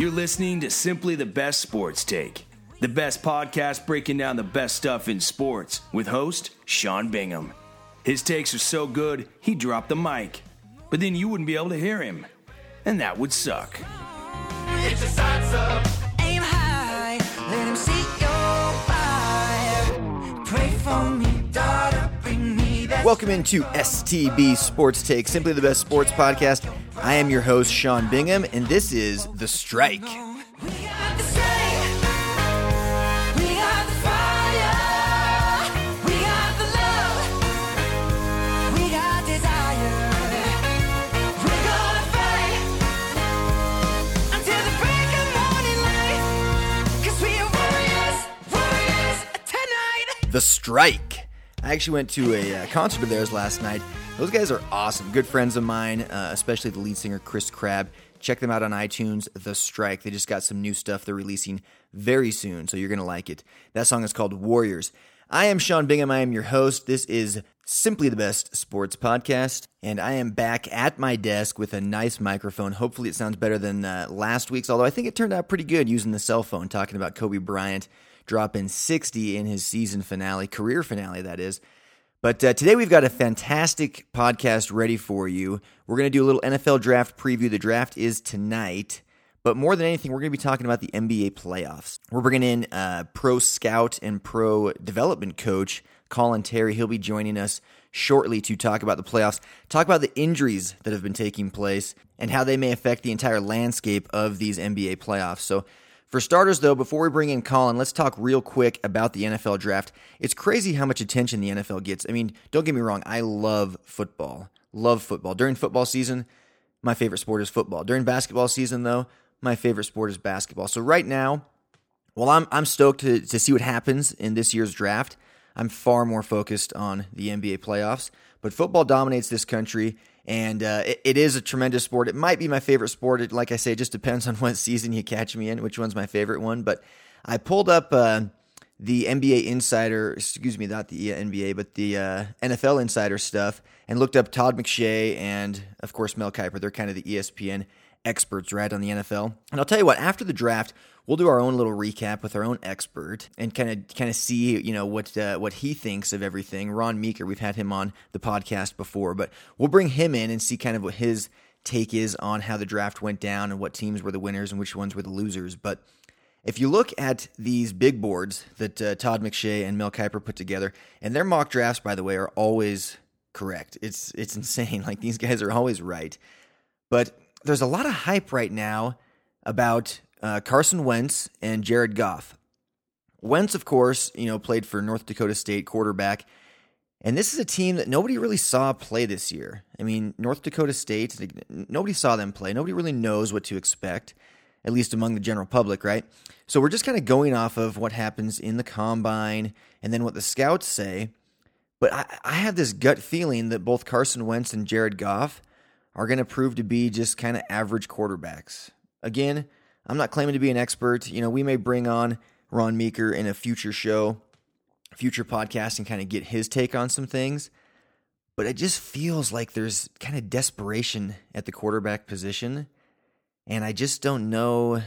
You're listening to Simply the Best Sports Take, the best podcast breaking down the best stuff in sports with host Sean Bingham. His takes are so good, he dropped the mic, but then you wouldn't be able to hear him, and that would suck. Aim high, let him see your fire. Pray for me, Welcome into STB Sports Take, simply the best sports podcast. I am your host, Sean Bingham, and this is The Strike. We got the strength. We got the fire. We got the love. We got desire. We're gonna fight until the break of morning light. 'Cause we are warriors, warriors tonight. The Strike. I actually went to a uh, concert of theirs last night. Those guys are awesome. Good friends of mine, uh, especially the lead singer, Chris Crabb. Check them out on iTunes, The Strike. They just got some new stuff they're releasing very soon, so you're going to like it. That song is called Warriors. I am Sean Bingham. I am your host. This is Simply the Best Sports Podcast, and I am back at my desk with a nice microphone. Hopefully, it sounds better than uh, last week's, although I think it turned out pretty good using the cell phone, talking about Kobe Bryant dropping 60 in his season finale, career finale, that is. But uh, today we've got a fantastic podcast ready for you. We're going to do a little NFL draft preview. The draft is tonight. But more than anything, we're going to be talking about the NBA playoffs. We're bringing in uh, pro scout and pro development coach Collin Terry. He'll be joining us shortly to talk about the playoffs, talk about the injuries that have been taking place, and how they may affect the entire landscape of these NBA playoffs. So, for starters, though, before we bring in Collin, let's talk real quick about the NFL draft. It's crazy how much attention the NFL gets. I mean, don't get me wrong, I love football. Love football. During football season, my favorite sport is football. During basketball season, though, my favorite sport is basketball. So right now, well, I'm I'm stoked to, to see what happens in this year's draft. I'm far more focused on the NBA playoffs, but football dominates this country, and uh, it, it is a tremendous sport. It might be my favorite sport. It, like I say, it just depends on what season you catch me in, which one's my favorite one. But I pulled up uh, the NBA Insider, excuse me, not the NBA, but the uh, NFL Insider stuff, and looked up Todd McShay and, of course, Mel Kiper. They're kind of the ESPN experts, right, on the NFL. And I'll tell you what, after the draft, we'll do our own little recap with our own expert and kind of kind of see, you know, what uh, what he thinks of everything. Ron Meeker, we've had him on the podcast before, but we'll bring him in and see kind of what his take is on how the draft went down and what teams were the winners and which ones were the losers. But if you look at these big boards that uh, Todd McShay and Mel Kiper put together, and their mock drafts, by the way, are always correct. It's it's insane. Like these guys are always right. But there's a lot of hype right now about uh, Carson Wentz and Jared Goff. Wentz, of course, you know, played for North Dakota State quarterback. And this is a team that nobody really saw play this year. I mean, North Dakota State, nobody saw them play. Nobody really knows what to expect, at least among the general public, right? So we're just kind of going off of what happens in the combine and then what the scouts say. But I, I have this gut feeling that both Carson Wentz and Jared Goff are going to prove to be just kind of average quarterbacks. Again, I'm not claiming to be an expert. You know, we may bring on Ron Meeker in a future show, future podcast, and kind of get his take on some things. But it just feels like there's kind of desperation at the quarterback position. And I just don't know.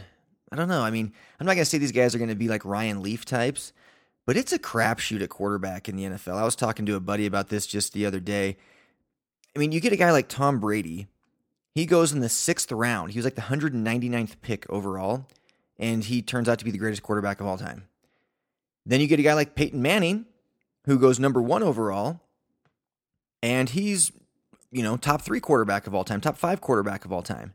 I don't know. I mean, I'm not going to say these guys are going to be like Ryan Leaf types, but it's a crapshoot at quarterback in the NFL. I was talking to a buddy about this just the other day. I mean, you get a guy like Tom Brady. He goes in the sixth round. He was like the 199th pick overall, and he turns out to be the greatest quarterback of all time. Then you get a guy like Peyton Manning, who goes number one overall, and he's, you know, top three quarterback of all time, top five quarterback of all time.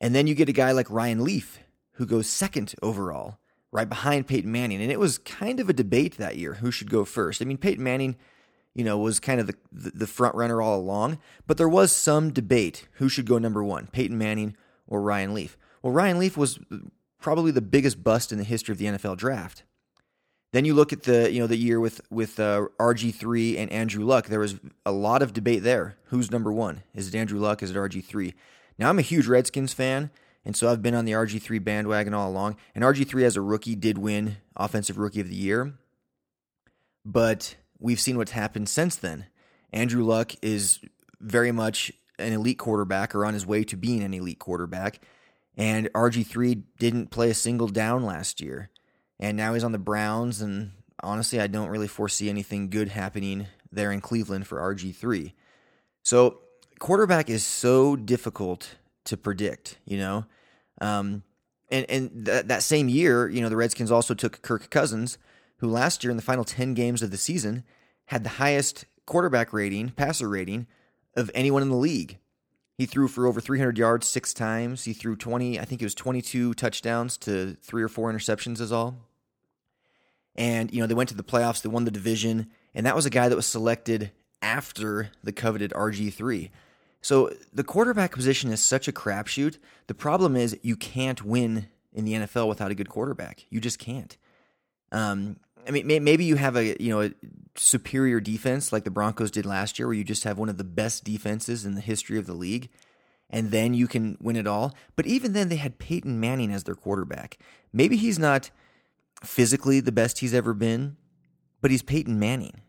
And then you get a guy like Ryan Leaf, who goes second overall, right behind Peyton Manning. And it was kind of a debate that year who should go first. I mean, Peyton Manning you know, was kind of the, the front runner all along. But there was some debate who should go number one, Peyton Manning or Ryan Leaf. Well, Ryan Leaf was probably the biggest bust in the history of the NFL draft. Then you look at the you know the year with with uh, RG three and Andrew Luck. There was a lot of debate there. Who's number one? Is it Andrew Luck? Is it RG three? Now I'm a huge Redskins fan, and so I've been on the RG three bandwagon all along. And RG three as a rookie did win Offensive Rookie of the Year, but we've seen what's happened since then. Andrew Luck is very much an elite quarterback or on his way to being an elite quarterback. And RG3 didn't play a single down last year. And now he's on the Browns. And honestly, I don't really foresee anything good happening there in Cleveland for RG3. So, quarterback is so difficult to predict, you know? Um, and and th- that same year, you know, the Redskins also took Kirk Cousins, who last year in the final 10 games of the season had the highest quarterback rating, passer rating of anyone in the league. He threw for over 300 yards six times. He threw 20, I think it was 22 touchdowns to three or four interceptions, is all. And, you know, they went to the playoffs, they won the division, and that was a guy that was selected after the coveted RG3. So the quarterback position is such a crapshoot. The problem is you can't win in the NFL without a good quarterback. You just can't. Um, I mean, maybe you have a you know a superior defense like the Broncos did last year, where you just have one of the best defenses in the history of the league, and then you can win it all. But even then, they had Peyton Manning as their quarterback. Maybe he's not physically the best he's ever been, but he's Peyton Manning,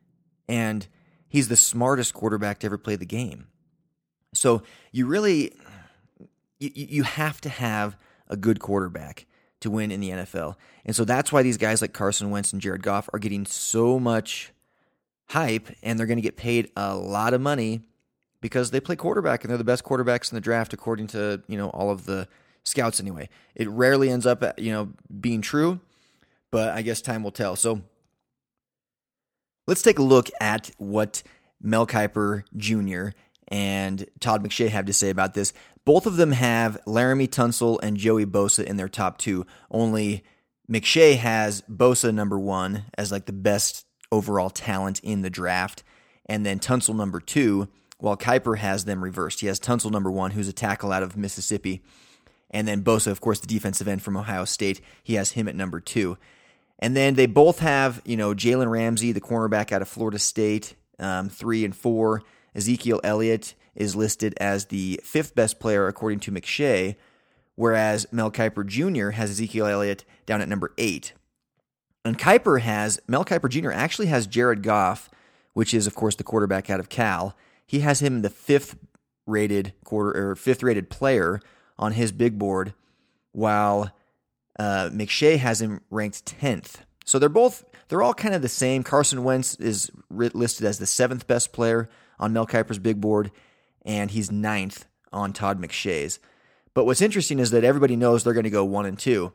and he's the smartest quarterback to ever play the game. So you really you, you have to have a good quarterback to win in the NFL. And so that's why these guys like Carson Wentz and Jared Goff are getting so much hype and they're going to get paid a lot of money because they play quarterback and they're the best quarterbacks in the draft according to, you know, all of the scouts anyway. It rarely ends up, uh, you know, being true, but I guess time will tell. So let's take a look at what Mel Kiper Jr and Todd McShay have to say about this. Both of them have Laremy Tunsil and Joey Bosa in their top two. Only McShay has Bosa number one as like the best overall talent in the draft, and then Tunsil number two, while Kiper has them reversed. He has Tunsil number one, who's a tackle out of Mississippi, and then Bosa, of course, the defensive end from Ohio State. He has him at number two. And then they both have, you know, Jalen Ramsey, the cornerback out of Florida State, um, three and four. Ezekiel Elliott is listed as the fifth best player according to McShay, whereas Mel Kiper Jr. has Ezekiel Elliott down at number eight. And Kiper has, Mel Kiper Jr. actually has Jared Goff, which is, of course, the quarterback out of Cal. He has him the fifth rated quarter or fifth rated player on his big board, while uh, McShay has him ranked tenth. So they're both they're all kind of the same. Carson Wentz is listed as the seventh best player on Mel Kiper's big board, and he's ninth on Todd McShay's. But what's interesting is that everybody knows they're going to go one and two,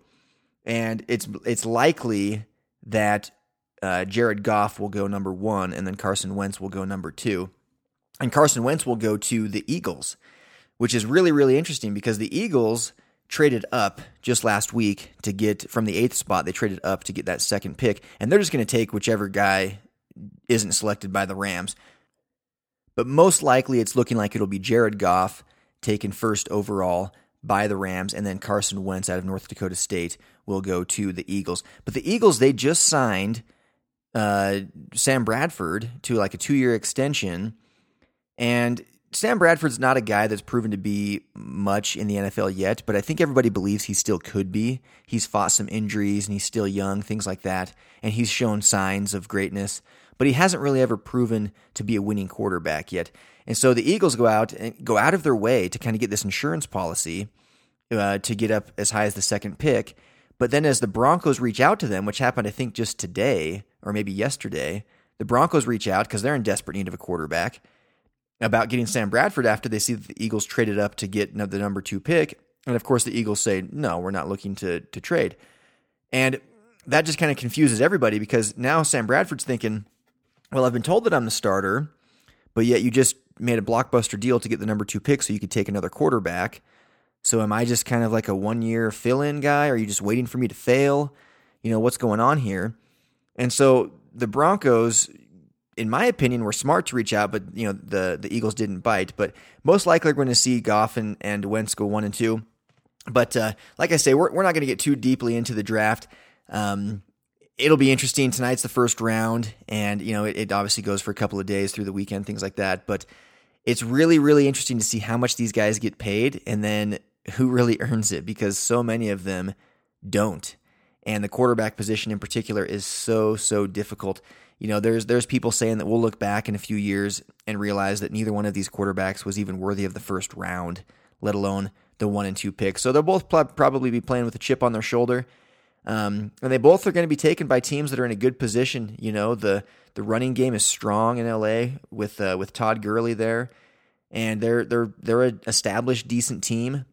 and it's it's likely that uh, Jared Goff will go number one, and then Carson Wentz will go number two, and Carson Wentz will go to the Eagles, which is really really interesting because the Eagles traded up just last week to get from the eighth spot. They traded up to get that second pick, and they're just going to take whichever guy isn't selected by the Rams. But most likely, it's looking like it'll be Jared Goff taken first overall by the Rams, and then Carson Wentz out of North Dakota State will go to the Eagles. But the Eagles, they just signed uh, Sam Bradford to like a two year extension. And Sam Bradford's not a guy that's proven to be much in the NFL yet, but I think everybody believes he still could be. He's fought some injuries and he's still young, things like that. And he's shown signs of greatness but he hasn't really ever proven to be a winning quarterback yet. And so the Eagles go out and go out of their way to kind of get this insurance policy uh, to get up as high as the second pick. But then as the Broncos reach out to them, which happened I think just today or maybe yesterday, the Broncos reach out because they're in desperate need of a quarterback about getting Sam Bradford after they see that the Eagles traded up to get the number two pick. And of course, the Eagles say, no, we're not looking to, to trade. And that just kind of confuses everybody because now Sam Bradford's thinking, well, I've been told that I'm the starter, but yet you just made a blockbuster deal to get the number two pick so you could take another quarterback. So am I just kind of like a one year fill in guy? Are you just waiting for me to fail? You know, what's going on here? And so the Broncos, in my opinion, were smart to reach out, but you know, the the Eagles didn't bite. But most likely we're going to see Goff and, and Wentz go one and two. But uh, like I say, we're, we're not going to get too deeply into the draft. Um, it'll be interesting. Tonight's the first round, and you know it, it, obviously goes for a couple of days through the weekend, things like that. But it's really, really interesting to see how much these guys get paid, and then who really earns it, because so many of them don't. And the quarterback position in particular is so, so difficult. You know, there's there's people saying that we'll look back in a few years and realize that neither one of these quarterbacks was even worthy of the first round, let alone the one and two picks. So they'll both probably be playing with a chip on their shoulder. Um, and they both are going to be taken by teams that are in a good position. You know, the the running game is strong in LA with uh, with Todd Gurley there, and they're they're they're an established decent team.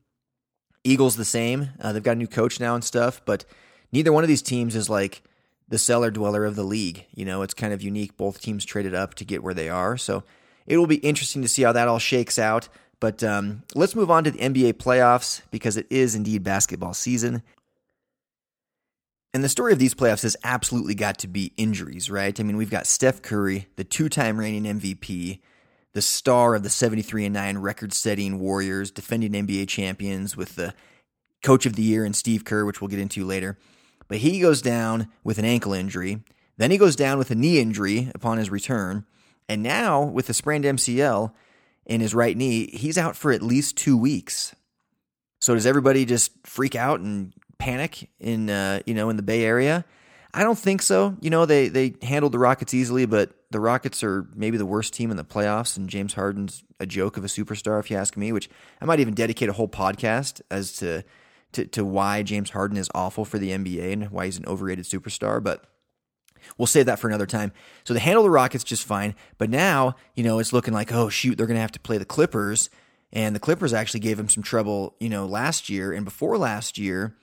Eagles the same. Uh, they've got a new coach now and stuff, but neither one of these teams is like the cellar dweller of the league. You know, it's kind of unique. Both teams traded up to get where they are, so it will be interesting to see how that all shakes out. But um, let's move on to the NBA playoffs because it is indeed basketball season. And the story of these playoffs has absolutely got to be injuries, right? I mean, we've got Steph Curry, the two time reigning MVP, the star of the 73 and 9 record setting Warriors, defending NBA champions with the coach of the year and Steve Kerr, which we'll get into later. But he goes down with an ankle injury. Then he goes down with a knee injury upon his return. And now, with a sprained MCL in his right knee, he's out for at least two weeks. So does everybody just freak out and panic in uh, you know in the Bay Area? I don't think so. You know they they handled the Rockets easily, but the Rockets are maybe the worst team in the playoffs, and James Harden's a joke of a superstar, if you ask me. Which I might even dedicate a whole podcast as to to, to why James Harden is awful for the NBA and why he's an overrated superstar. But We'll save that for another time. So they handle the Rockets just fine, but now you know it's looking like oh shoot they're going to have to play the Clippers, and the Clippers actually gave them some trouble you know last year and before last year.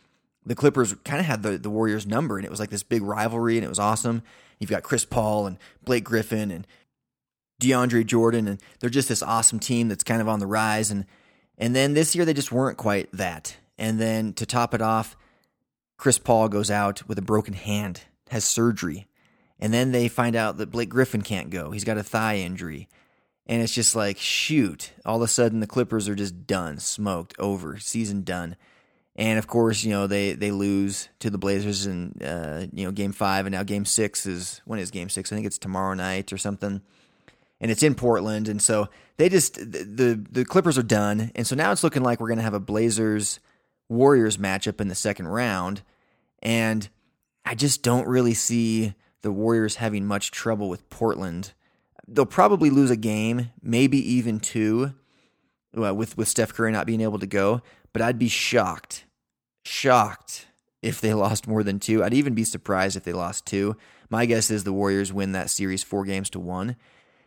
The Clippers kind of had the, the Warriors number, and it was like this big rivalry, and it was awesome. You've got Chris Paul and Blake Griffin and DeAndre Jordan, and they're just this awesome team that's kind of on the rise. And and then this year they just weren't quite that. And then to top it off, Chris Paul goes out with a broken hand, has surgery, and then they find out that Blake Griffin can't go. He's got a thigh injury. And it's just like, shoot. All of a sudden, the Clippers are just done, smoked, over, season done. And of course, you know, they, they lose to the Blazers in, uh, you know, game five. And now game six is, when is game six? I think it's tomorrow night or something. And it's in Portland. And so they just, the, the, Clippers are done. And so now it's looking like we're going to have a Blazers Warriors matchup in the second round. And I just don't really see the Warriors having much trouble with Portland. They'll probably lose a game, maybe even two, well, with with Steph Curry not being able to go. But I'd be shocked, shocked if they lost more than two. I'd even be surprised if they lost two. My guess is the Warriors win that series four games to one.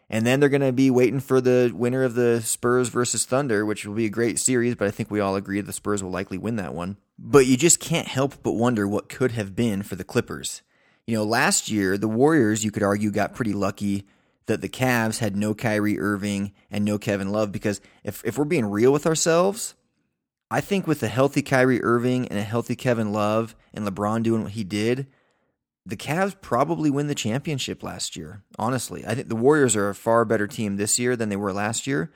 And then they're going to be waiting for the winner of the Spurs versus Thunder, which will be a great series, but I think we all agree the Spurs will likely win that one. But you just can't help but wonder what could have been for the Clippers. You know, last year, the Warriors, you could argue, got pretty lucky that the Cavs had no Kyrie Irving and no Kevin Love because if, if we're being real with ourselves, I think with a healthy Kyrie Irving and a healthy Kevin Love and LeBron doing what he did, the Cavs probably win the championship last year. Honestly, I think the Warriors are a far better team this year than they were last year.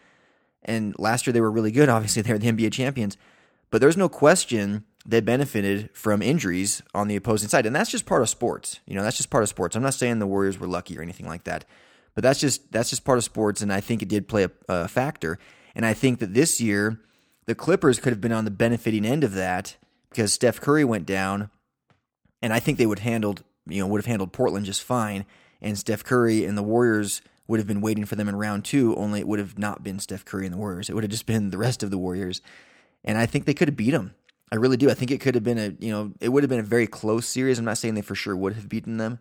And last year they were really good. Obviously, they were the NBA champions. But there's no question they benefited from injuries on the opposing side. And that's just part of sports. You know, that's just part of sports. I'm not saying the Warriors were lucky or anything like that. But that's just that's just part of sports and I think it did play a, a factor. And I think that this year the Clippers could have been on the benefiting end of that because Steph Curry went down and I think they would handled, you know, would have handled Portland just fine and Steph Curry and the Warriors would have been waiting for them in round 2 only it would have not been Steph Curry and the Warriors. It would have just been the rest of the Warriors. And I think they could have beat them I really do. I think it could have been a you know it would have been a very close series. I'm not saying they for sure would have beaten them.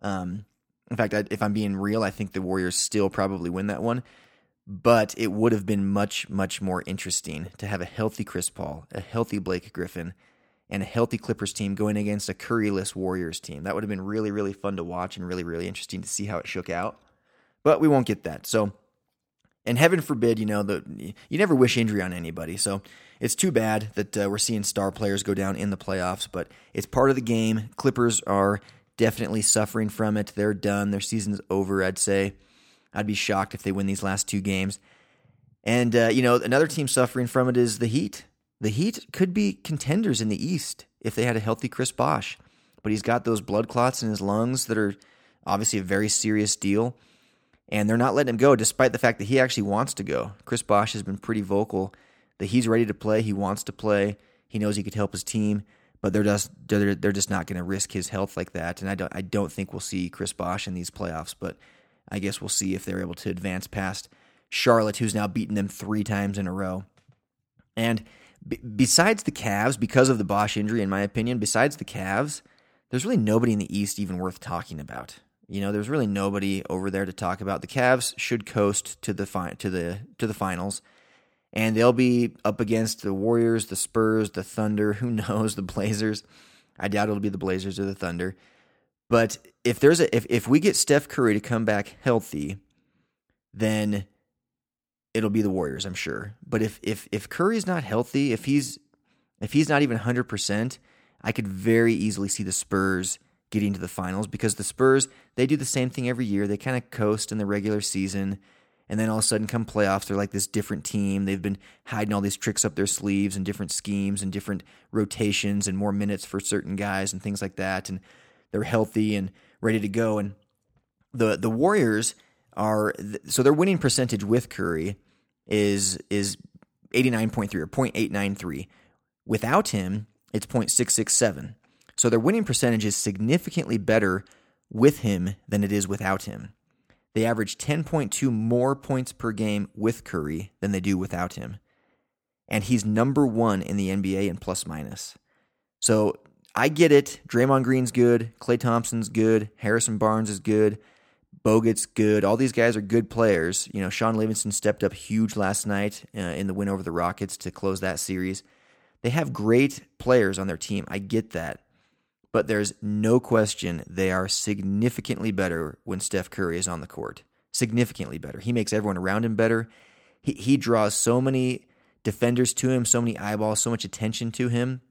Um, in fact, I, if I'm being real, I think the Warriors still probably win that one. But it would have been much much more interesting to have a healthy Chris Paul, a healthy Blake Griffin, and a healthy Clippers team going against a Curryless Warriors team. That would have been really really fun to watch and really really interesting to see how it shook out. But we won't get that. So and heaven forbid, you know, the you never wish injury on anybody. So it's too bad that uh, we're seeing star players go down in the playoffs, but it's part of the game. Clippers are definitely suffering from it. They're done. Their season's over. I'd say. I'd be shocked if they win these last two games. And uh, you know, another team suffering from it is the Heat. The Heat could be contenders in the East if they had a healthy Chris Bosh, but he's got those blood clots in his lungs that are obviously a very serious deal and they're not letting him go despite the fact that he actually wants to go. Chris Bosh has been pretty vocal that he's ready to play, he wants to play, he knows he could help his team, but they're just they're, they're just not going to risk his health like that. And I don't I don't think we'll see Chris Bosh in these playoffs, but I guess we'll see if they're able to advance past Charlotte, who's now beaten them three times in a row. And B- besides the Cavs, because of the Bosh injury, in my opinion, besides the Cavs, there's really nobody in the East even worth talking about. You know, there's really nobody over there to talk about. The Cavs should coast to the fi- to the to the finals, and they'll be up against the Warriors, the Spurs, the Thunder. Who knows the Blazers? I doubt it'll be the Blazers or the Thunder. But if there's a if if we get Steph Curry to come back healthy, then it'll be the Warriors, I'm sure. But if if if Curry's not healthy, if he's if he's not even 100%, I could very easily see the Spurs getting to the finals because the Spurs, they do the same thing every year. They kind of coast in the regular season and then all of a sudden come playoffs they're like this different team. They've been hiding all these tricks up their sleeves and different schemes and different rotations and more minutes for certain guys and things like that and they're healthy and ready to go and the the Warriors are so their winning percentage with Curry is is 89.3 or 0.893. Without him, it's 0.667. So their winning percentage is significantly better with him than it is without him. They average 10.2 more points per game with Curry than they do without him. And he's number one in the NBA in plus minus. So I get it. Draymond Green's good. Klay Thompson's good. Harrison Barnes is good. Bogut's good. All these guys are good players. You know, Shaun Livingston stepped up huge last night uh, in the win over the Rockets to close that series. They have great players on their team. I get that. But there's no question they are significantly better when Steph Curry is on the court. Significantly better. He makes everyone around him better. He, he draws so many defenders to him, so many eyeballs, so much attention to him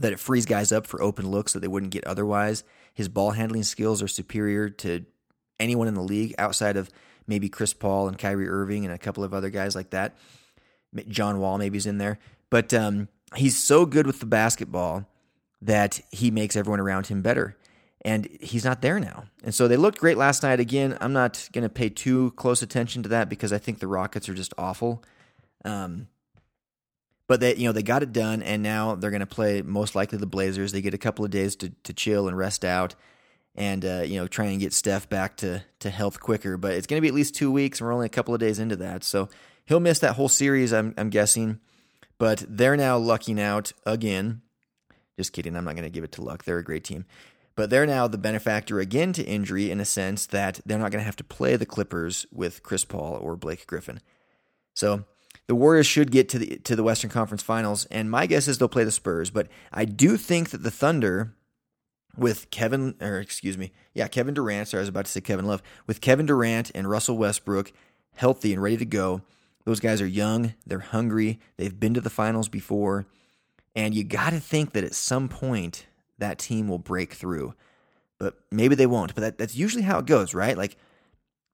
that it frees guys up for open looks that they wouldn't get otherwise. His ball handling skills are superior to anyone in the league outside of maybe Chris Paul and Kyrie Irving and a couple of other guys like that. John Wall maybe is in there, but um, he's so good with the basketball that he makes everyone around him better. And he's not there now. And so they looked great last night. Again, I'm not going to pay too close attention to that because I think the Rockets are just awful. Um, but they, you know, they got it done, and now they're going to play most likely the Blazers. They get a couple of days to to chill and rest out, and uh, you know, try and get Steph back to to health quicker. But it's going to be at least two weeks. And we're only a couple of days into that, so he'll miss that whole series. I'm I'm guessing. But they're now lucking out again just kidding. I'm not going to give it to luck. They're a great team. But they're now the benefactor again to injury in a sense that they're not going to have to play the Clippers with Chris Paul or Blake Griffin. So the Warriors should get to the to the Western Conference Finals, and my guess is they'll play the Spurs. But I do think that the Thunder, with Kevin or excuse me, yeah, Kevin Durant. Sorry, I was about to say Kevin Love. With Kevin Durant and Russell Westbrook healthy and ready to go, those guys are young. They're hungry. They've been to the finals before. And you got to think that at some point that team will break through. But maybe they won't. But that, that's usually how it goes, right? Like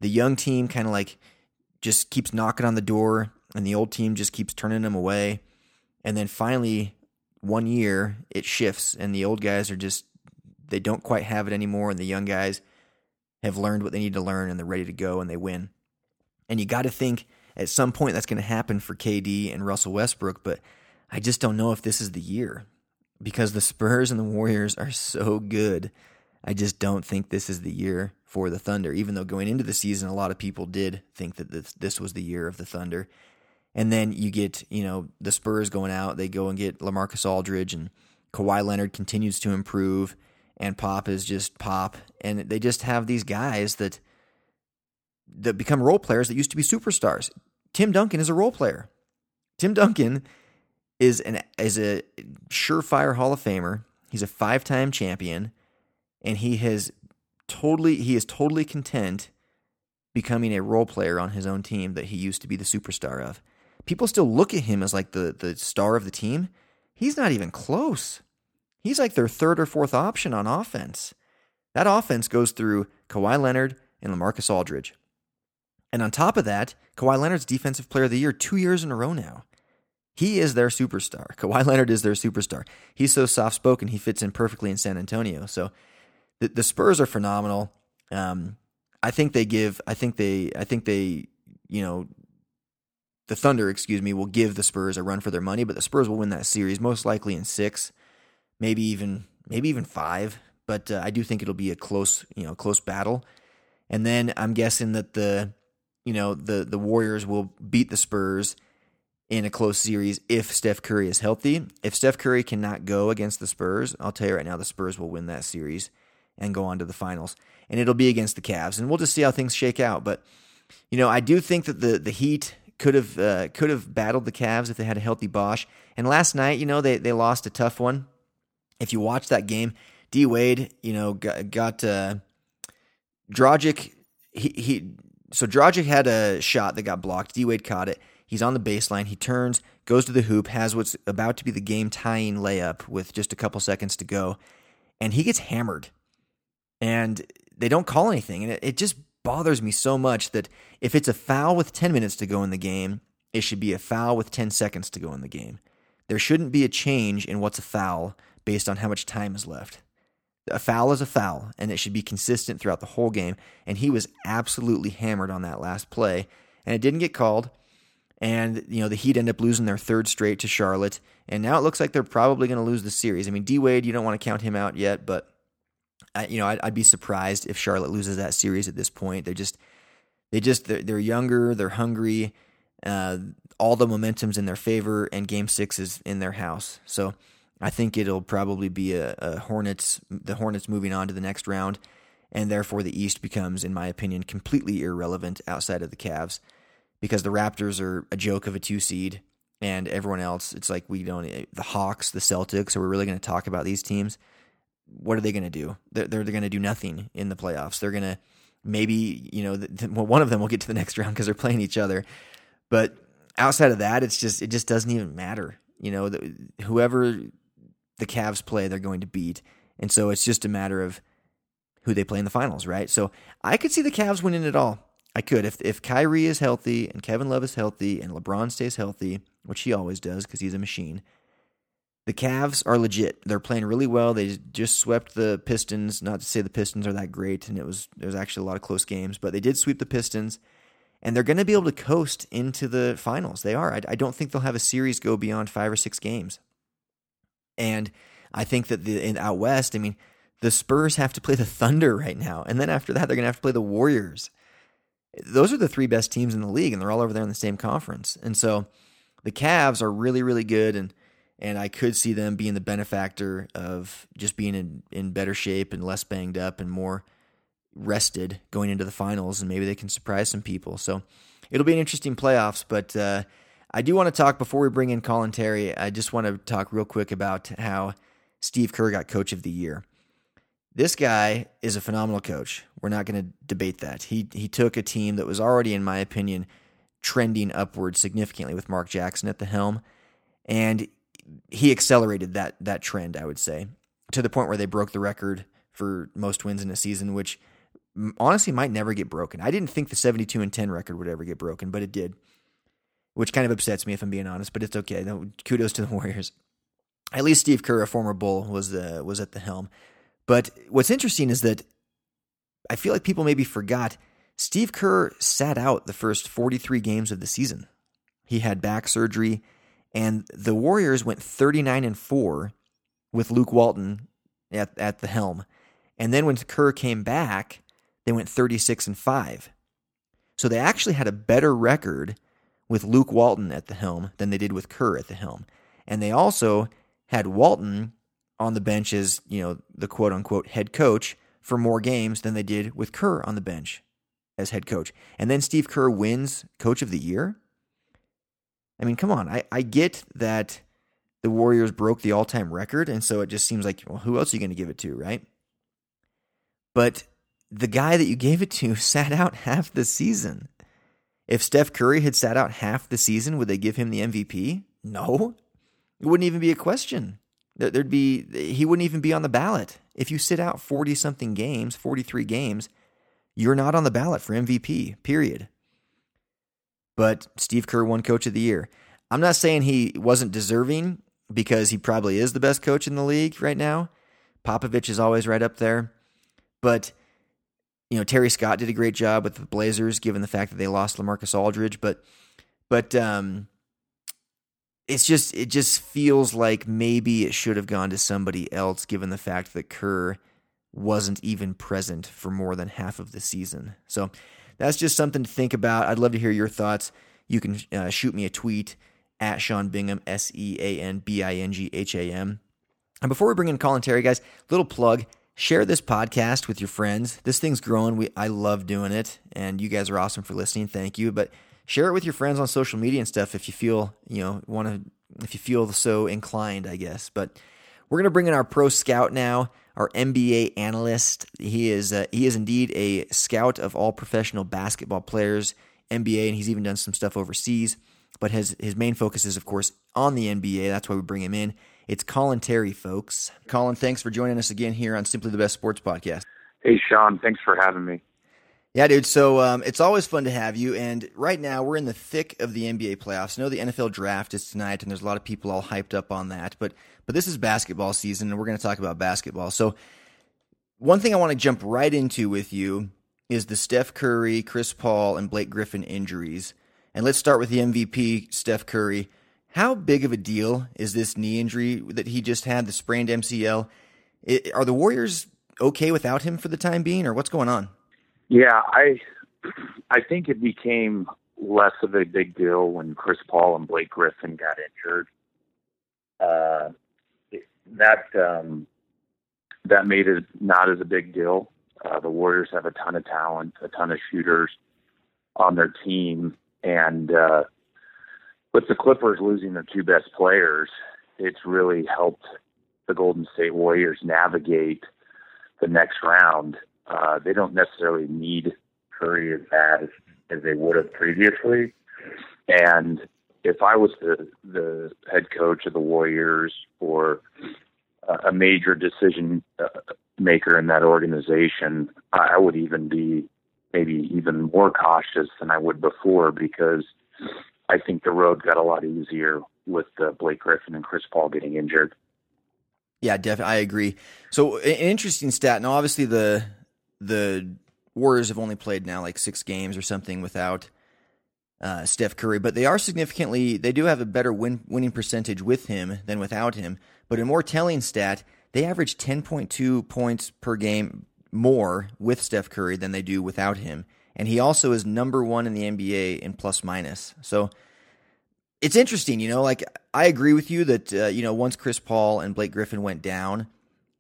the young team kind of like just keeps knocking on the door and the old team just keeps turning them away. And then finally, one year, it shifts and the old guys are just, they don't quite have it anymore. And the young guys have learned what they need to learn and they're ready to go and they win. And you got to think at some point that's going to happen for KD and Russell Westbrook. But I just don't know if this is the year because the Spurs and the Warriors are so good. I just don't think this is the year for the Thunder, even though going into the season, a lot of people did think that this, this was the year of the Thunder. And then you get, you know, the Spurs going out, they go and get Lamarcus Aldridge, and Kawhi Leonard continues to improve, and Pop is just Pop. And they just have these guys that that become role players that used to be superstars. Tim Duncan is a role player. Tim Duncan is an is a surefire Hall of Famer. He's a five time champion, and he has totally he is totally content becoming a role player on his own team that he used to be the superstar of. People still look at him as like the the star of the team. He's not even close. He's like their third or fourth option on offense. That offense goes through Kawhi Leonard and Lamarcus Aldridge. And on top of that, Kawhi Leonard's defensive player of the year two years in a row now. He is their superstar. Kawhi Leonard is their superstar. He's so soft spoken, he fits in perfectly in San Antonio. So the, the Spurs are phenomenal. Um, I think they give. I think they. I think they. You know, the Thunder, excuse me, will give the Spurs a run for their money, but the Spurs will win that series most likely in six, maybe even maybe even five. But uh, I do think it'll be a close, you know, close battle. And then I'm guessing that the, you know, the the Warriors will beat the Spurs in a close series if Steph Curry is healthy. If Steph Curry cannot go against the Spurs, I'll tell you right now, the Spurs will win that series and go on to the finals. And it'll be against the Cavs, and we'll just see how things shake out. But you know, I do think that the the Heat could have uh, could have battled the Cavs if they had a healthy Bosh. And last night, you know, they they lost a tough one. If you watch that game, D Wade, you know, got, got uh, Dragic. He he. So Dragic had a shot that got blocked. D Wade caught it. He's on the baseline. He turns, goes to the hoop, has what's about to be the game tying layup with just a couple seconds to go, and he gets hammered. And they don't call anything. And it, it just bothers me so much that if it's a foul with 10 minutes to go in the game, it should be a foul with 10 seconds to go in the game. There shouldn't be a change in what's a foul based on how much time is left. A foul is a foul, and it should be consistent throughout the whole game. And he was absolutely hammered on that last play, and it didn't get called. And you know the Heat end up losing their third straight to Charlotte, and now it looks like they're probably going to lose the series. I mean, D Wade, you don't want to count him out yet, but I, you know I'd, I'd, be surprised if Charlotte loses that series at this point. They're just they just they're, they're younger, they're hungry. Uh, all the momentum's in their favor, and Game Six is in their house. So I think it'll probably be a, a Hornets, the Hornets moving on to the next round, and therefore the East becomes, in my opinion, completely irrelevant outside of the Cavs because the Raptors are a joke of a two seed, and everyone else, it's like we don't. The Hawks, the Celtics, are we're really going to talk about these teams? What are they going to do? They're, they're, going to do nothing in the playoffs. They're going to maybe you know the, one of them will get to the next round because they're playing each other, but outside of that, it's just it just doesn't even matter. You know, the, whoever the Cavs play, they're going to beat. And so it's just a matter of who they play in the finals, right? So I could see the Cavs winning it all. I could. If if Kyrie is healthy and Kevin Love is healthy and LeBron stays healthy, which he always does because he's a machine, the Cavs are legit. They're playing really well. They just swept the Pistons. Not to say the Pistons are that great, and it was there was actually a lot of close games, but they did sweep the Pistons, and they're going to be able to coast into the finals. They are. I, I don't think they'll have a series go beyond five or six games. And I think that the in, out west, I mean, the Spurs have to play the Thunder right now, and then after that, they're going to have to play the Warriors. Those are the three best teams in the league, and they're all over there in the same conference. And so, the Cavs are really, really good, and and I could see them being the benefactor of just being in, in better shape and less banged up and more rested going into the finals, and maybe they can surprise some people. So it'll be an interesting playoffs, but. Uh, I do want to talk before we bring in Collin Terry. I just want to talk real quick about how Steve Kerr got Coach of the Year. This guy is a phenomenal coach. We're not going to debate that. He he took a team that was already, in my opinion, trending upward significantly with Mark Jackson at the helm, and he accelerated that that trend. I would say to the point where they broke the record for most wins in a season, which honestly might never get broken. I didn't think the 72 and 10 record would ever get broken, but it did which kind of upsets me if I'm being honest, but it's okay. Kudos to the Warriors. At least Steve Kerr, a former Bull, was the was at the helm. But what's interesting is that I feel like people maybe forgot Steve Kerr sat out the first 43 games of the season. He had back surgery, and the Warriors went 39 and four with Luke Walton at at the helm. And then when Kerr came back, they went 36 and 5. So they actually had a better record with Luke Walton at the helm than they did with Kerr at the helm. And they also had Walton on the bench as, you know, the quote unquote head coach for more games than they did with Kerr on the bench as head coach. And then Steve Kerr wins coach of the year. I mean, come on. I, I get that the Warriors broke the all time record. And so it just seems like, well, who else are you going to give it to, right? But the guy that you gave it to sat out half the season. If Steph Curry had sat out half the season, would they give him the MVP? No. It wouldn't even be a question. There'd be he wouldn't even be on the ballot. If you sit out 40 something games, 43 games, you're not on the ballot for MVP. Period. But Steve Kerr won coach of the year. I'm not saying he wasn't deserving because he probably is the best coach in the league right now. Popovich is always right up there. But you know, Terry Stotts did a great job with the Blazers, given the fact that they lost Lamarcus Aldridge. But, but um, it's just it just feels like maybe it should have gone to somebody else, given the fact that Kerr wasn't even present for more than half of the season. So that's just something to think about. I'd love to hear your thoughts. You can uh, shoot me a tweet at Sean Bingham, S E A N B I N G H A M. And before we bring in Collin Terry, guys, little plug. Share this podcast with your friends. This thing's growing. We I love doing it, and you guys are awesome for listening. Thank you. But share it with your friends on social media and stuff if you feel you know want to if you feel so inclined, I guess. But we're gonna bring in our pro scout now, our NBA analyst. He is uh, he is indeed a scout of all professional basketball players, NBA, and he's even done some stuff overseas. But his his main focus is, of course, on the NBA. That's why we bring him in. It's Collin Terry, folks. Collin, thanks for joining us again here on Simply the Best Sports Podcast. Hey, Sean, thanks for having me. Yeah, dude. So um, it's always fun to have you. And right now, we're in the thick of the NBA playoffs. I know the NFL draft is tonight, and there's a lot of people all hyped up on that. But but this is basketball season, and we're going to talk about basketball. So one thing I want to jump right into with you is the Steph Curry, Chris Paul, and Blake Griffin injuries. And let's start with the MVP, Steph Curry. How big of a deal is this knee injury that he just had, the sprained MCL? It, are the Warriors okay without him for the time being, or what's going on? Yeah, I I think it became less of a big deal when Chris Paul and Blake Griffin got injured. Uh, that um, that made it not as a big deal. Uh, the Warriors have a ton of talent, a ton of shooters on their team, and uh, with the Clippers losing their two best players, it's really helped the Golden State Warriors navigate the next round. Uh, they don't necessarily need Curry as bad as, as they would have previously. And if I was the, the head coach of the Warriors or a major decision uh, maker in that organization, I would even be maybe even more cautious than I would before because I think the road got a lot easier with uh, Blake Griffin and Chris Paul getting injured. Yeah, definitely, I agree. So, an interesting stat. Now, obviously, the the Warriors have only played now like six games or something without uh, Steph Curry, but they are significantly. They do have a better win, winning percentage with him than without him. But a more telling stat, they average ten point two points per game more with Steph Curry than they do without him and he also is number one in the NBA in plus minus. So it's interesting, you know. Like I agree with you that uh, you know once Chris Paul and Blake Griffin went down,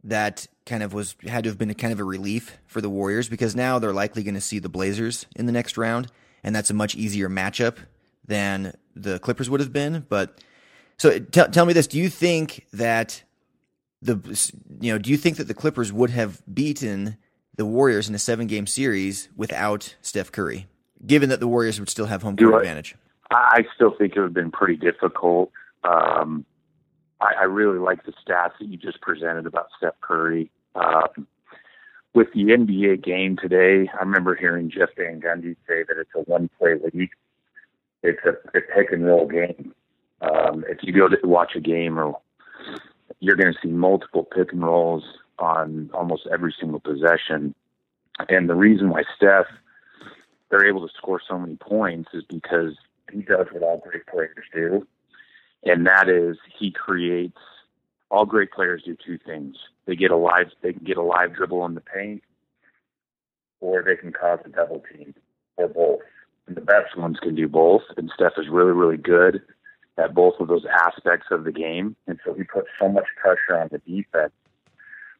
that kind of was had to have been a kind of a relief for the Warriors because now they're likely going to see the Blazers in the next round, and that's a much easier matchup than the Clippers would have been. But so t- tell me this: Do you think that the you know do you think that the Clippers would have beaten the Warriors in a seven game series without Steph Curry, given that the Warriors would still have home court advantage? I still think it would have been pretty difficult. Um, I, I, really like the stats that you just presented about Steph Curry. Um, with the NBA game today, I remember hearing Jeff Van Gundy say that it's a one play league. It's a, a pick and roll game. Um, if you go to watch a game, or you're going to see multiple pick and rolls on almost every single possession. And the reason why Steph they're able to score so many points is because he does what all great players do, and that is he creates. All great players do two things: they get a live, they can get a live dribble in the paint, or they can cause a double team, or both. And the best ones can do both. And Steph is really, really good at both of those aspects of the game, and so he puts so much pressure on the defense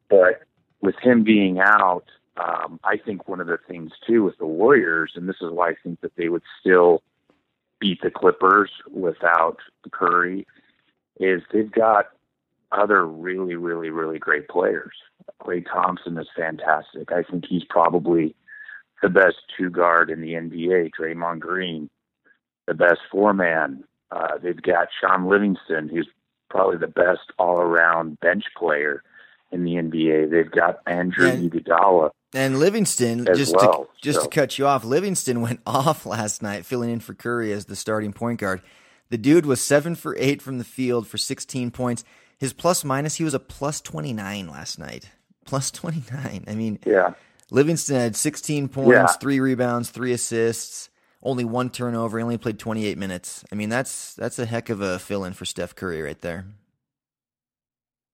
but with him being out, um, I think one of the things too with the Warriors, and this is why I think that they would still beat the Clippers without Curry, is they've got other really, really, really great players. Klay Thompson is fantastic. I think he's probably the best two guard in the NBA. Draymond Green, the best four man. Uh, they've got Shaun Livingston, who's probably the best all around bench player in the NBA. They've got Andrew and, Iguodala. And Livingston, just well, to just so. to cut you off, Livingston went off last night, filling in for Curry as the starting point guard. The dude was seven for eight from the field for 16 points. His plus minus, he was a plus 29 last night. Plus 29. I mean, yeah. Livingston had 16 points, yeah. three rebounds, three assists, only one turnover. He only played 28 minutes. I mean, that's that's a heck of a fill in for Steph Curry right there.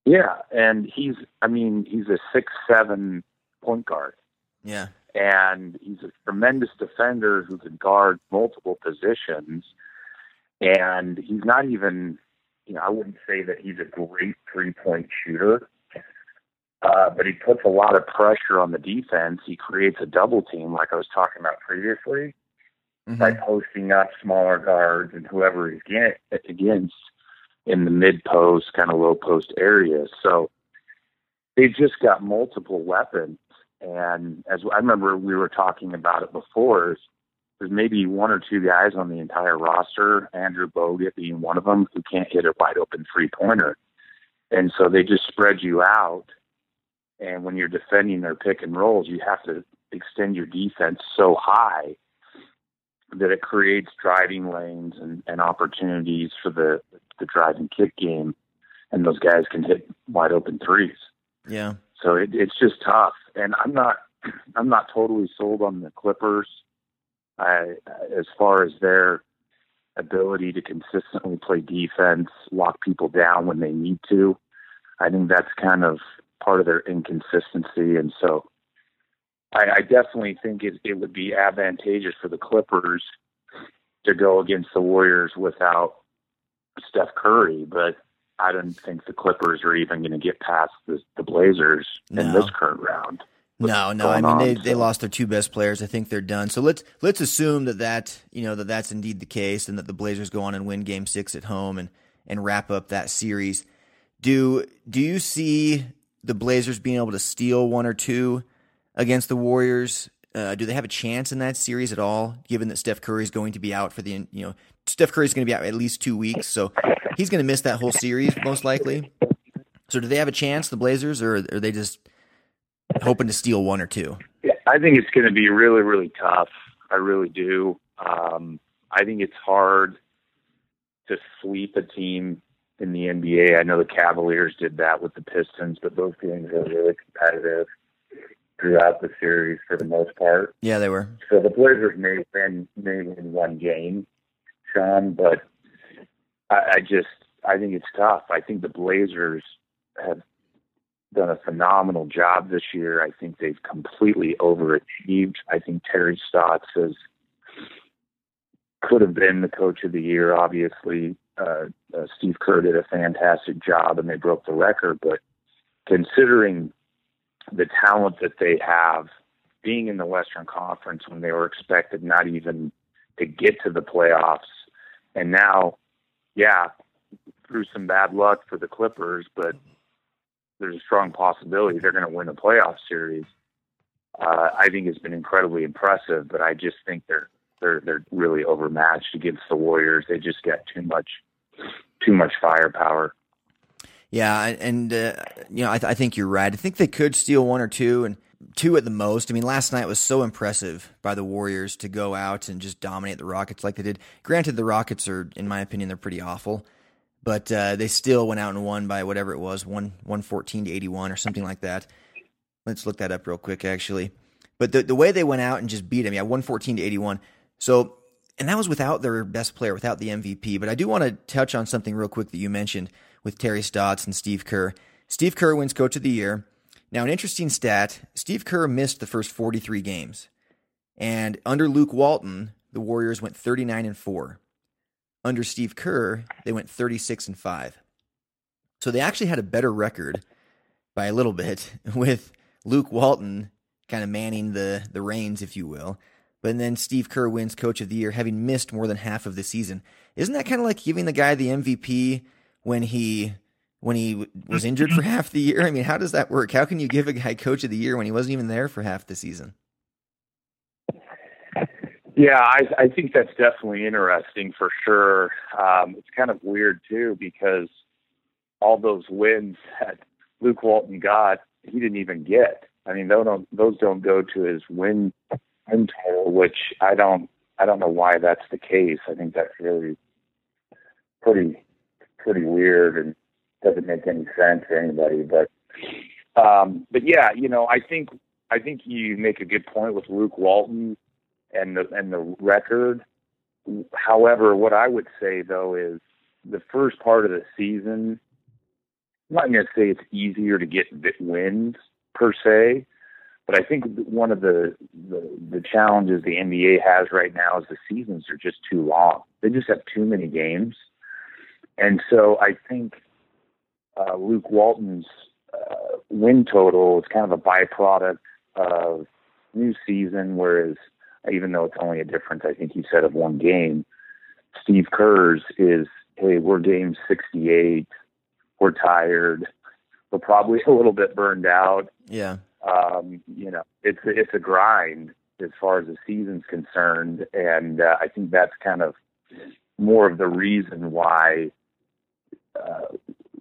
Yeah, and he's I mean, he's a six seven point guard. Yeah. And he's a tremendous defender who can guard multiple positions. and he's not even. You know, I wouldn't say that he's a great three point shooter, uh, but he puts a lot of pressure on the defense. He creates a double team, like I was talking about previously, Mhm. by posting up smaller guards and whoever he's get, against in the mid post, kind of low post areas. So they've just got multiple weapons. And as I remember, we were talking about it before. Is there's maybe one or two guys on the entire roster, Andrew Bogut being one of them, who can't hit a wide open three pointer. And so they just spread you out. And when you're defending their pick and rolls, you have to extend your defense so high that it creates driving lanes and, and opportunities for the, the drive and kick game. And those guys can hit wide open threes. Yeah. So it, it's just tough. And I'm not, I'm not totally sold on the Clippers. I, as far as their ability to consistently play defense, lock people down when they need to. I think that's kind of part of their inconsistency. And so I, I definitely think it, it would be advantageous for the Clippers to go against the Warriors without Steph Curry, but I don't think the Clippers are even going to get past the, the Blazers No. in this current round. No, no. I mean, they, on, they so- lost their two best players. I think they're done. So let's let's assume that that you know that that's indeed the case, and that the Blazers go on and win Game Six at home and and wrap up that series. Do do you see the Blazers being able to steal one or two against the Warriors? Uh, do they have a chance in that series at all? Given that Steph Curry is going to be out for the you know Steph Curry is going to be out at least two weeks, so he's going to miss that whole series most likely. So do they have a chance, the Blazers, or are they just hoping to steal one or two? Yeah, I think it's going to be really, really tough. I really do. Um, I think it's hard to sweep a team in the NBA. I know the Cavaliers did that with the Pistons, but those games were really competitive throughout the series for the most part. Yeah, they were. So the Blazers may win, may win one game, Sean, but I, I just I think it's tough. I think the Blazers have done a phenomenal job this year. I think they've completely overachieved. I think Terry Stotts has could have been the coach of the year. Obviously, uh, uh, Steve Kerr did a fantastic job, and they broke the record. But considering the talent that they have, being in the Western Conference when they were expected not even to get to the playoffs, and now, yeah, through some bad luck for the Clippers, but there's a strong possibility they're going to win a playoff series. Uh, I think it's been incredibly impressive, but I just think they're they're they're really overmatched against the Warriors. They just got too much too much firepower. Yeah, and uh, you know, I, th- I think you're right. I think they could steal one or two, and two at the most. I mean, last night was so impressive by the Warriors to go out and just dominate the Rockets like they did. Granted, the Rockets are, in my opinion, they're pretty awful, but uh, they still went out and won by whatever it was, one one fourteen to eighty one or something like that. Let's look that up real quick, actually. But the the way they went out and just beat him, yeah, one fourteen to eighty one. So, and that was without their best player, without the MVP. But I do want to touch on something real quick that you mentioned with Terry Stotts and Steve Kerr. Steve Kerr wins Coach of the Year. Now, an interesting stat: Steve Kerr missed the first forty three games, and under Luke Walton, the Warriors went thirty nine and four. Under Steve Kerr, they went thirty six and five. So they actually had a better record by a little bit with Luke Walton kind of manning the the reins, if you will. But then Steve Kerr wins Coach of the Year, having missed more than half of the season. Isn't that kind of like giving the guy the MVP when he when he was injured for half the year? I mean, how does that work? How can you give a guy Coach of the Year when he wasn't even there for half the season? Yeah, I, I think that's definitely interesting for sure. Um, it's kind of weird too because all those wins that Luke Walton got, he didn't even get. I mean, those don't those don't go to his win win total, which I don't I don't know why that's the case. I think that's really pretty pretty weird and doesn't make any sense to anybody. But um, but yeah, you know, I think I think you make a good point with Luke Walton and the and the record. However, what I would say though is the first part of the season. I'm not going to say it's easier to get wins per se, But I think one of the, the the challenges the NBA has right now is the seasons are just too long. They just have too many games, and so I think uh, Luke Walton's uh, win total is kind of a byproduct of new season, whereas even though it's only a difference, I think he said of one game, Steve Kerr's is, hey, we're game 68, we're tired, we're probably a little bit burned out. Yeah. Um, you know, it's it's a grind as far as the season's concerned, and uh, I think that's kind of more of the reason why uh,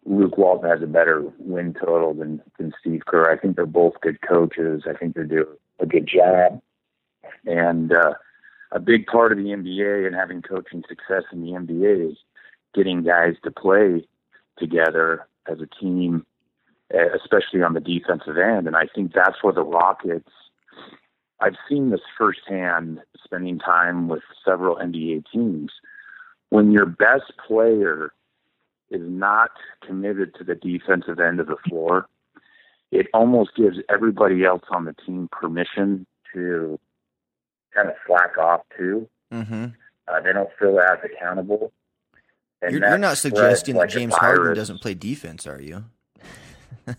Luke Walton has a better win total than than Steve Kerr. I think they're both good coaches. I think they're doing a good job, and uh, a big part of the NBA and having coaching success in the NBA is getting guys to play together as a team, especially on the defensive end. And I think that's where the Rockets. I've seen this firsthand, spending time with several NBA teams. When your best player is not committed to the defensive end of the floor, it almost gives everybody else on the team permission to kind of slack off too. Mm-hmm. Uh, they don't feel as accountable. And You're, you're not suggesting like that James Harden doesn't play defense, are you? I,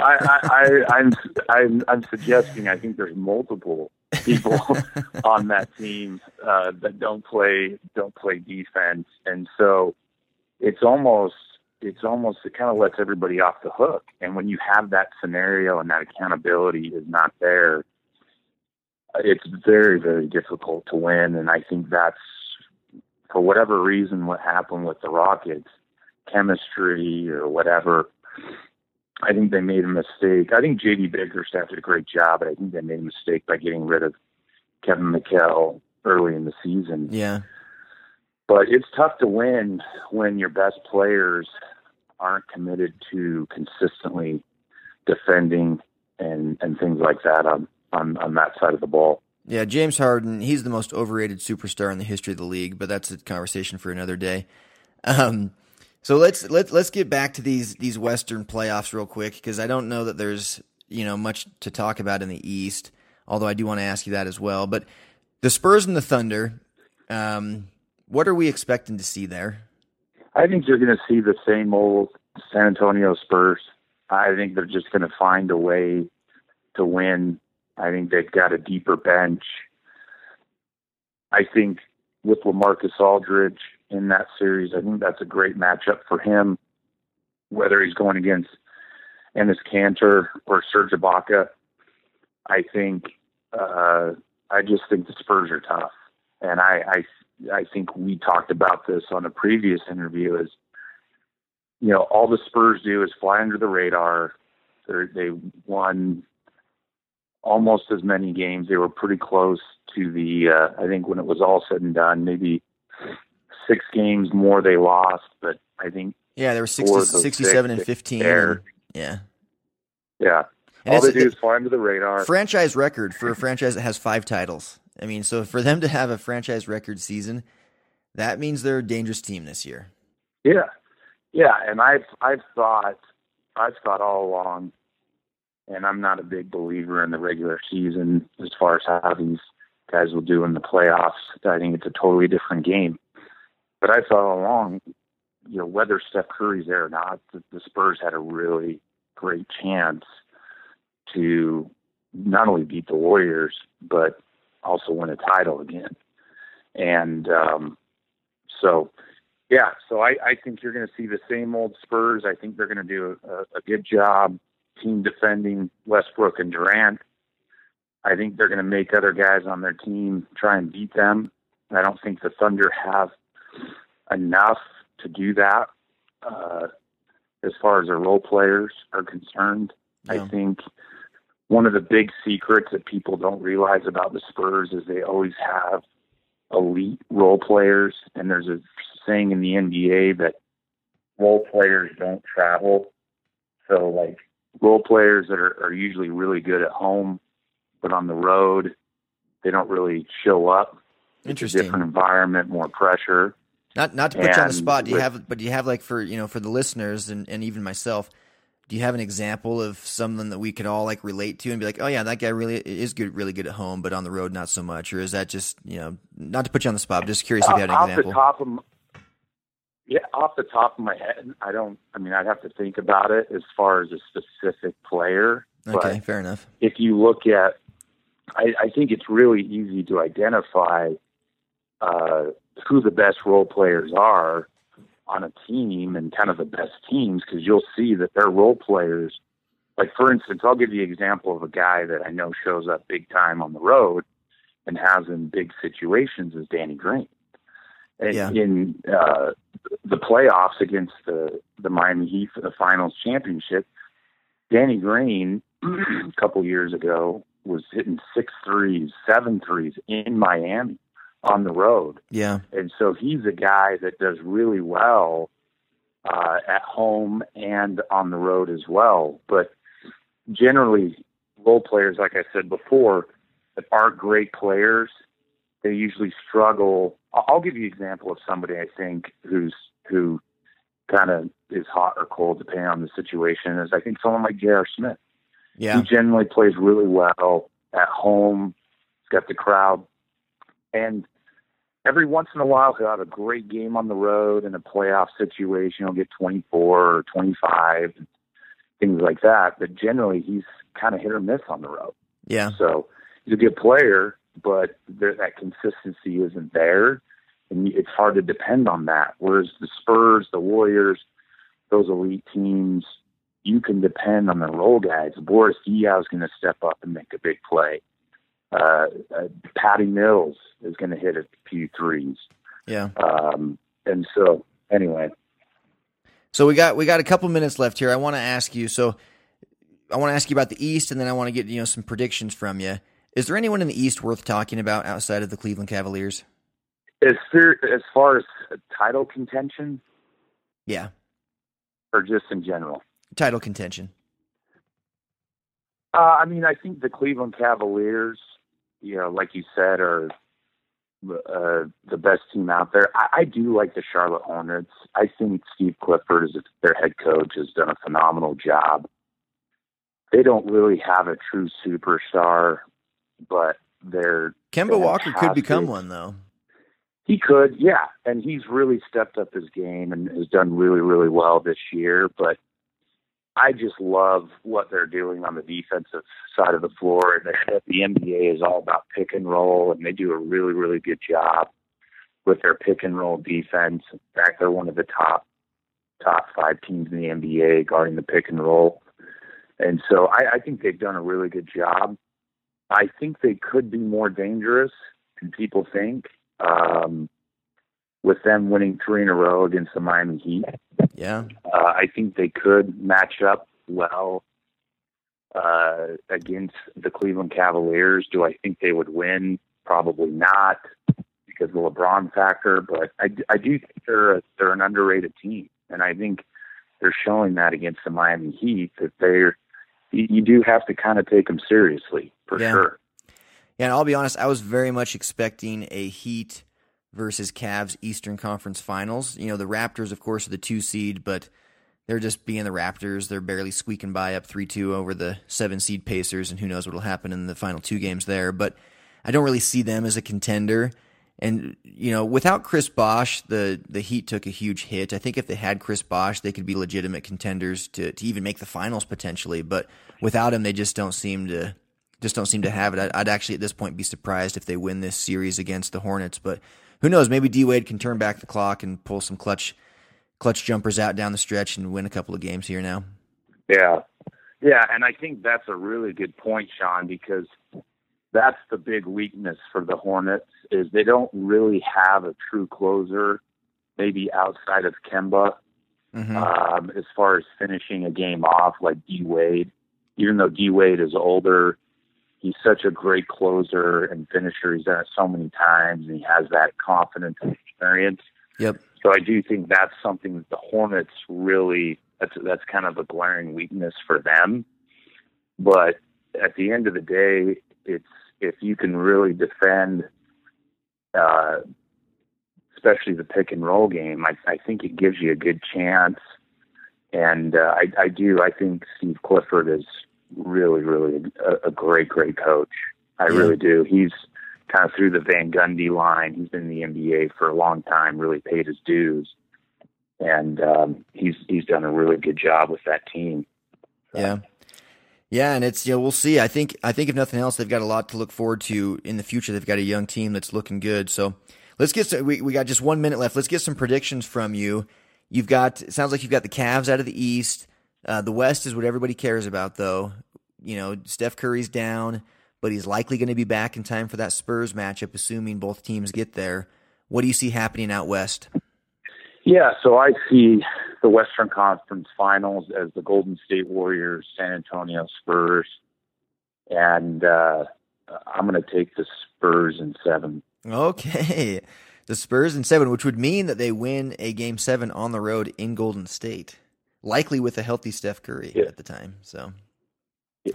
I, I, I'm, I'm, I'm suggesting I think there's multiple people on that team uh, that don't play don't play defense, and so it's almost it's almost it kind of lets everybody off the hook. And when you have that scenario and that accountability is not there, it's very very difficult to win. And I think that's for whatever reason what happened with the Rockets, chemistry or whatever. I think they made a mistake. I think JD Bickerstaff did a great job, but I think they made a mistake by getting rid of Kevin McHale early in the season. Yeah. But it's tough to win when your best players aren't committed to consistently defending and and things like that on on, on that side of the ball. Yeah, James Harden, he's the most overrated superstar in the history of the league, but that's a conversation for another day. Um, so let's let's let's get back to these these Western playoffs real quick because I don't know that there's you know much to talk about in the East. Although I do want to ask you that as well. But the Spurs and the Thunder, um, what are we expecting to see there? I think you're going to see the same old San Antonio Spurs. I think they're just going to find a way to win. I think they've got a deeper bench. I think with Lamarcus Aldridge in that series, I think that's a great matchup for him. Whether he's going against Enes Kanter or Serge Ibaka, I think uh, I just think the Spurs are tough, and I, I I think we talked about this on a previous interview. Is you know all the Spurs do is fly under the radar. They're, they won almost as many games. They were pretty close to the. Uh, I think when it was all said and done, maybe six games more they lost, but I think Yeah, there were 60, Four of those 67 six and 15. there. and- yeah. yeah, And all they do is fly under the radar. franchise record for a franchise that has five titles. I mean, so for them to have a franchise record season, that means they're a dangerous team this year. Yeah, yeah, and I've I've thought I've thought all along, and I'm not a big believer in the regular season as far as how these guys will do in the playoffs. I think it's a totally different game. But I thought along, you know, whether Steph Curry's there or not, the, the Spurs had a really great chance to not only beat the Warriors but also win a title again. And um, so yeah, so I, I think you're going to see the same old Spurs. I think they're going to do a, a good job team defending Westbrook and Durant. I think they're going to make other guys on their team try and beat them. I don't think the Thunder have enough to do that uh, as far as their role players are concerned. Yeah. I think one of the big secrets that people don't realize about the Spurs is they always have elite role players, and there's a saying in the NBA that role players don't travel. So, like role players that are, are usually really good at home, but on the road, they don't really show up. Interesting. different environment, more pressure. Not not to put you on the spot. Do you with- have but do you have like for you know for the listeners and, and even myself, do you have an example of something that we could all like relate to and be like, oh yeah, that guy really is good, really good at home, but on the road not so much? Or is that just you know not to put you on the spot? I'm just curious if you had an off example. the top of yeah, off the top of my head, I don't. I mean, I'd have to think about it as far as a specific player. okay, fair enough. if you look at, I, I think it's really easy to identify uh, who the best role players are on a team and kind of the best teams because you'll see that their role players. Like for instance, I'll give you an example of a guy that I know shows up big time on the road and has in big situations is Danny Green. And Yeah. in uh, the playoffs against the the Miami Heat for the Finals championship, Danny Green a couple years ago was hitting six threes, seven threes in Miami on the road. Yeah, And so he's a guy that does really well uh, at home and on the road as well. But generally, role players, like I said before, that are great players, they usually struggle. I'll give you an example of somebody I think who's who kind of is hot or cold depending on the situation. Is I think someone like J.R. Smith. yeah, He generally plays really well at home. He's got the crowd. And every once in a while, he'll have a great game on the road in a playoff situation. He'll get 24 or 25, things like that. But generally, he's kind of hit or miss on the road. yeah, So he's a good player, but there, that consistency isn't there. And it's hard to depend on that. Whereas the Spurs, the Warriors, those elite teams, you can depend on the role guys. Boris Diaw is going to step up and make a big play. Uh, uh, Patty Mills is going to hit a few threes. yeah. Um, and so, anyway, So we got we got a couple minutes left here. I want to ask you. So I want to ask you about the East, and then I want to get you know some predictions from you. Is there anyone in the East worth talking about outside of the Cleveland Cavaliers? as, far- as far as title contention Yeah, or just in general? title contention. Uh, I mean, I think the Cleveland Cavaliers, you know, like you said, are uh, the best team out there. I, I do like the Charlotte Hornets. I think Steve Clifford, as their head coach, has done a phenomenal job. They don't really have a true superstar, but they're Kemba Walker could become one though. he could, yeah, and he's really stepped up his game and has done really, really well this year. But I just love what they're doing on the defensive side of the floor. And the, the NBA is all about pick and roll, and they do a really, really good job with their pick and roll defense. In fact, they're one of the top top five teams in the NBA guarding the pick and roll. And so I, I think they've done a really good job. I think they could be more dangerous than people think. Um, with them winning three in a row against the Miami Heat, Yeah, uh, I think they could match up well uh, against the Cleveland Cavaliers. Do I think they would win? Probably not because of the LeBron factor, but I, I do think they're a, they're an underrated team, and I think they're showing that against the Miami Heat that they're you, do have to kind of take them seriously for Yeah. sure. yeah. And I'll be honest, I was very much expecting a Heat versus Cavs Eastern Conference Finals. You know, the Raptors, of course, are the two seed, but they're just being the Raptors. They're barely squeaking by up 3 2 over the seven seed Pacers, and who knows what will happen in the final two games there. But I don't really see them as a contender. And, you know, without Chris Bosh, the, the Heat took a huge hit. I think if they had Chris Bosh, they could be legitimate contenders to, to even make the finals potentially. But without him, they just don't seem to just don't seem to have it. I'd, I'd actually at this point be surprised if they win this series against the Hornets. But who knows? Maybe D Wade can turn back the clock and pull some clutch clutch jumpers out down the stretch and win a couple of games here now. Yeah. Yeah, and I think that's a really good point, Sean, because that's the big weakness for the Hornets is they don't really have a true closer, maybe outside of Kemba, hmm um, as far as finishing a game off like D Wade. Even though D Wade is older, he's such a great closer and finisher. He's done it so many times, and he has that confidence and experience. Yep. So I do think that's something that the Hornets really that's that's kind of a glaring weakness for them. But at the end of the day, it's if you can really defend, uh, especially the pick and roll game, I, I think it gives you a good chance. and uh, I, I do. I think Steve Clifford is really, really a, a great, great coach. I Yeah. really do. He's kind of through the Van Gundy line. He's been in the NBA for a long time. Really paid his dues, and um, he's he's done a really good job with that team. Yeah. Yeah, and it's you know we'll see. I think I think if nothing else, they've got a lot to look forward to in the future. They've got a young team that's looking good. So let's get some, we we got just one minute left. Let's get some predictions from you. You've got it sounds like you've got the Cavs out of the East. Uh, the West is what everybody cares about, though. You know, Steph Curry's down, but he's likely going to be back in time for that Spurs matchup, assuming both teams get there. What do you see happening out west? Yeah, so I see the Western Conference Finals as the Golden State Warriors, San Antonio Spurs, and uh, I'm going to take the Spurs in seven. Okay. The Spurs in seven, which would mean that they win a game seven on the road in Golden State, likely with a healthy Steph Curry Yeah. at the time. So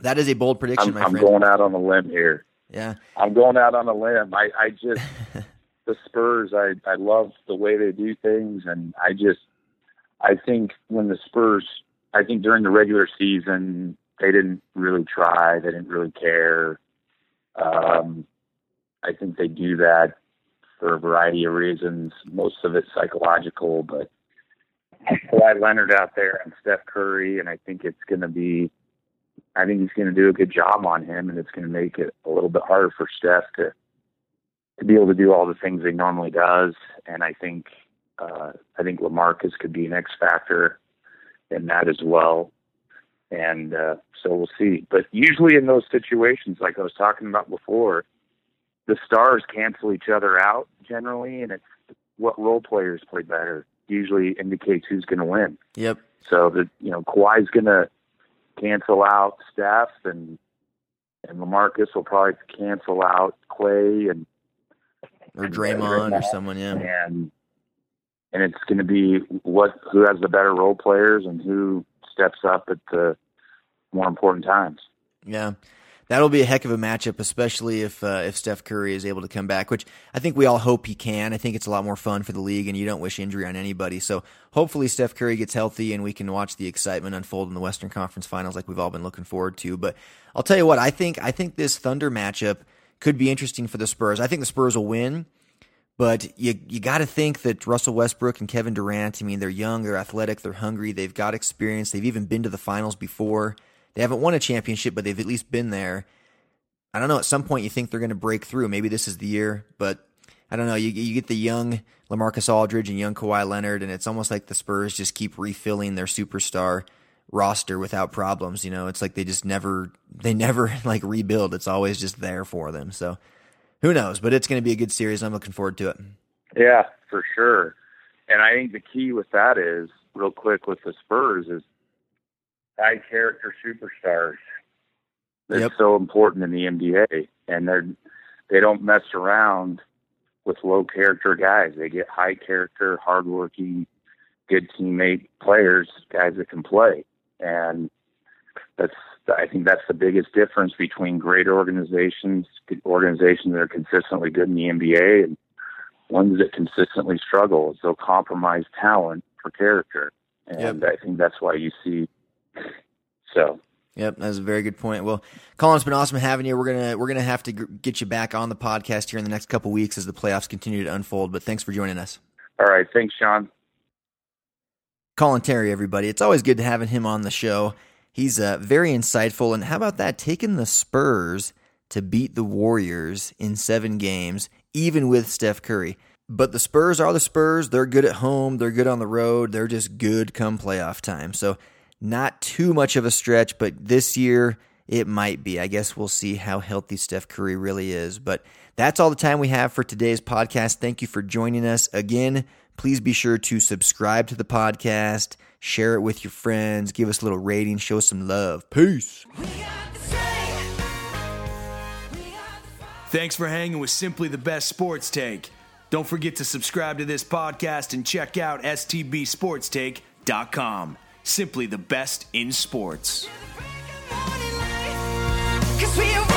that is a bold prediction, I'm, my I'm friend. going out on a limb here. yeah. I'm going out on a limb. I, I just the Spurs. I I love the way they do things, and I just I think when the Spurs, I think during the regular season they didn't really try. They didn't really care. Um, I think they do that for a variety of reasons. Most of it psychological, but Kawhi Leonard out there and Steph Curry, and I think it's going to be I think he's going to do a good job on him, and it's going to make it a little bit harder for Steph to to be able to do all the things he normally does. And I think uh, I think Lamarcus could be an X factor in that as well. And uh, so we'll see. But usually in those situations, like I was talking about before, the stars cancel each other out generally, and it's what role players play better usually indicates who's going to win. Yep. So that you know Kawhi's going to cancel out Steph, and and Lamarcus will probably cancel out Clay, and Or Draymond or someone, yeah. and and it's going to be what who has the better role players and who steps up at the more important times. Yeah. That'll be a heck of a matchup, especially if uh, if Steph Curry is able to come back, which I think we all hope he can. I think it's a lot more fun for the league, and you don't wish injury on anybody. So hopefully Steph Curry gets healthy, and we can watch the excitement unfold in the Western Conference Finals, like we've all been looking forward to. But I'll tell you what, I think I think this Thunder matchup could be interesting for the Spurs. I think the Spurs will win, but you you got to think that Russell Westbrook and Kevin Durant. I mean, they're young, they're athletic, they're hungry, they've got experience, they've even been to the finals before. They haven't won a championship, but they've at least been there. I don't know. At some point, you think they're going to break through. Maybe this is the year, but I don't know. You you get the young Lamarcus Aldridge and young Kawhi Leonard, and it's almost like the Spurs just keep refilling their superstar roster without problems. You know, it's like they just never they never like rebuild. It's always just there for them. So who knows? But it's going to be a good series. I'm looking forward to it. Yeah, for sure. And I think the key with that is real quick with the Spurs is high character superstars. It's Yep. so important in the NBA, and they're they don't mess around with low character guys. They get high character, hardworking, good teammate players, guys that can play, and that's I think that's the biggest difference between great organizations, organizations that are consistently good in the NBA, and ones that consistently struggle. is They'll compromise talent for character, and I think that's why you see. So Yep, that's a very good point. Well, Collin, it's been awesome having you. We're gonna we're gonna have to get you back on the podcast here in the next couple weeks as the playoffs continue to unfold. But thanks for joining us. all right, thanks, Sean. Collin Terry, everybody. It's always good to having him on the show. He's uh, very insightful. And how about that? Taking the Spurs to beat the Warriors in seven games, even with Steph Curry. But the Spurs are the Spurs. They're good at home. They're good on the road. They're just good come playoff time. So, not too much of a stretch, but this year it might be. I guess we'll see how healthy Steph Curry really is. But that's all the time we have for today's podcast. Thank you for joining us. Again, please be sure to subscribe to the podcast, share it with your friends, give us a little rating, show us some love. Peace. Thanks for hanging with Simply the Best Sports Take. Don't forget to subscribe to this podcast and check out stbsportstake.com. Simply the best in sports. Cause we are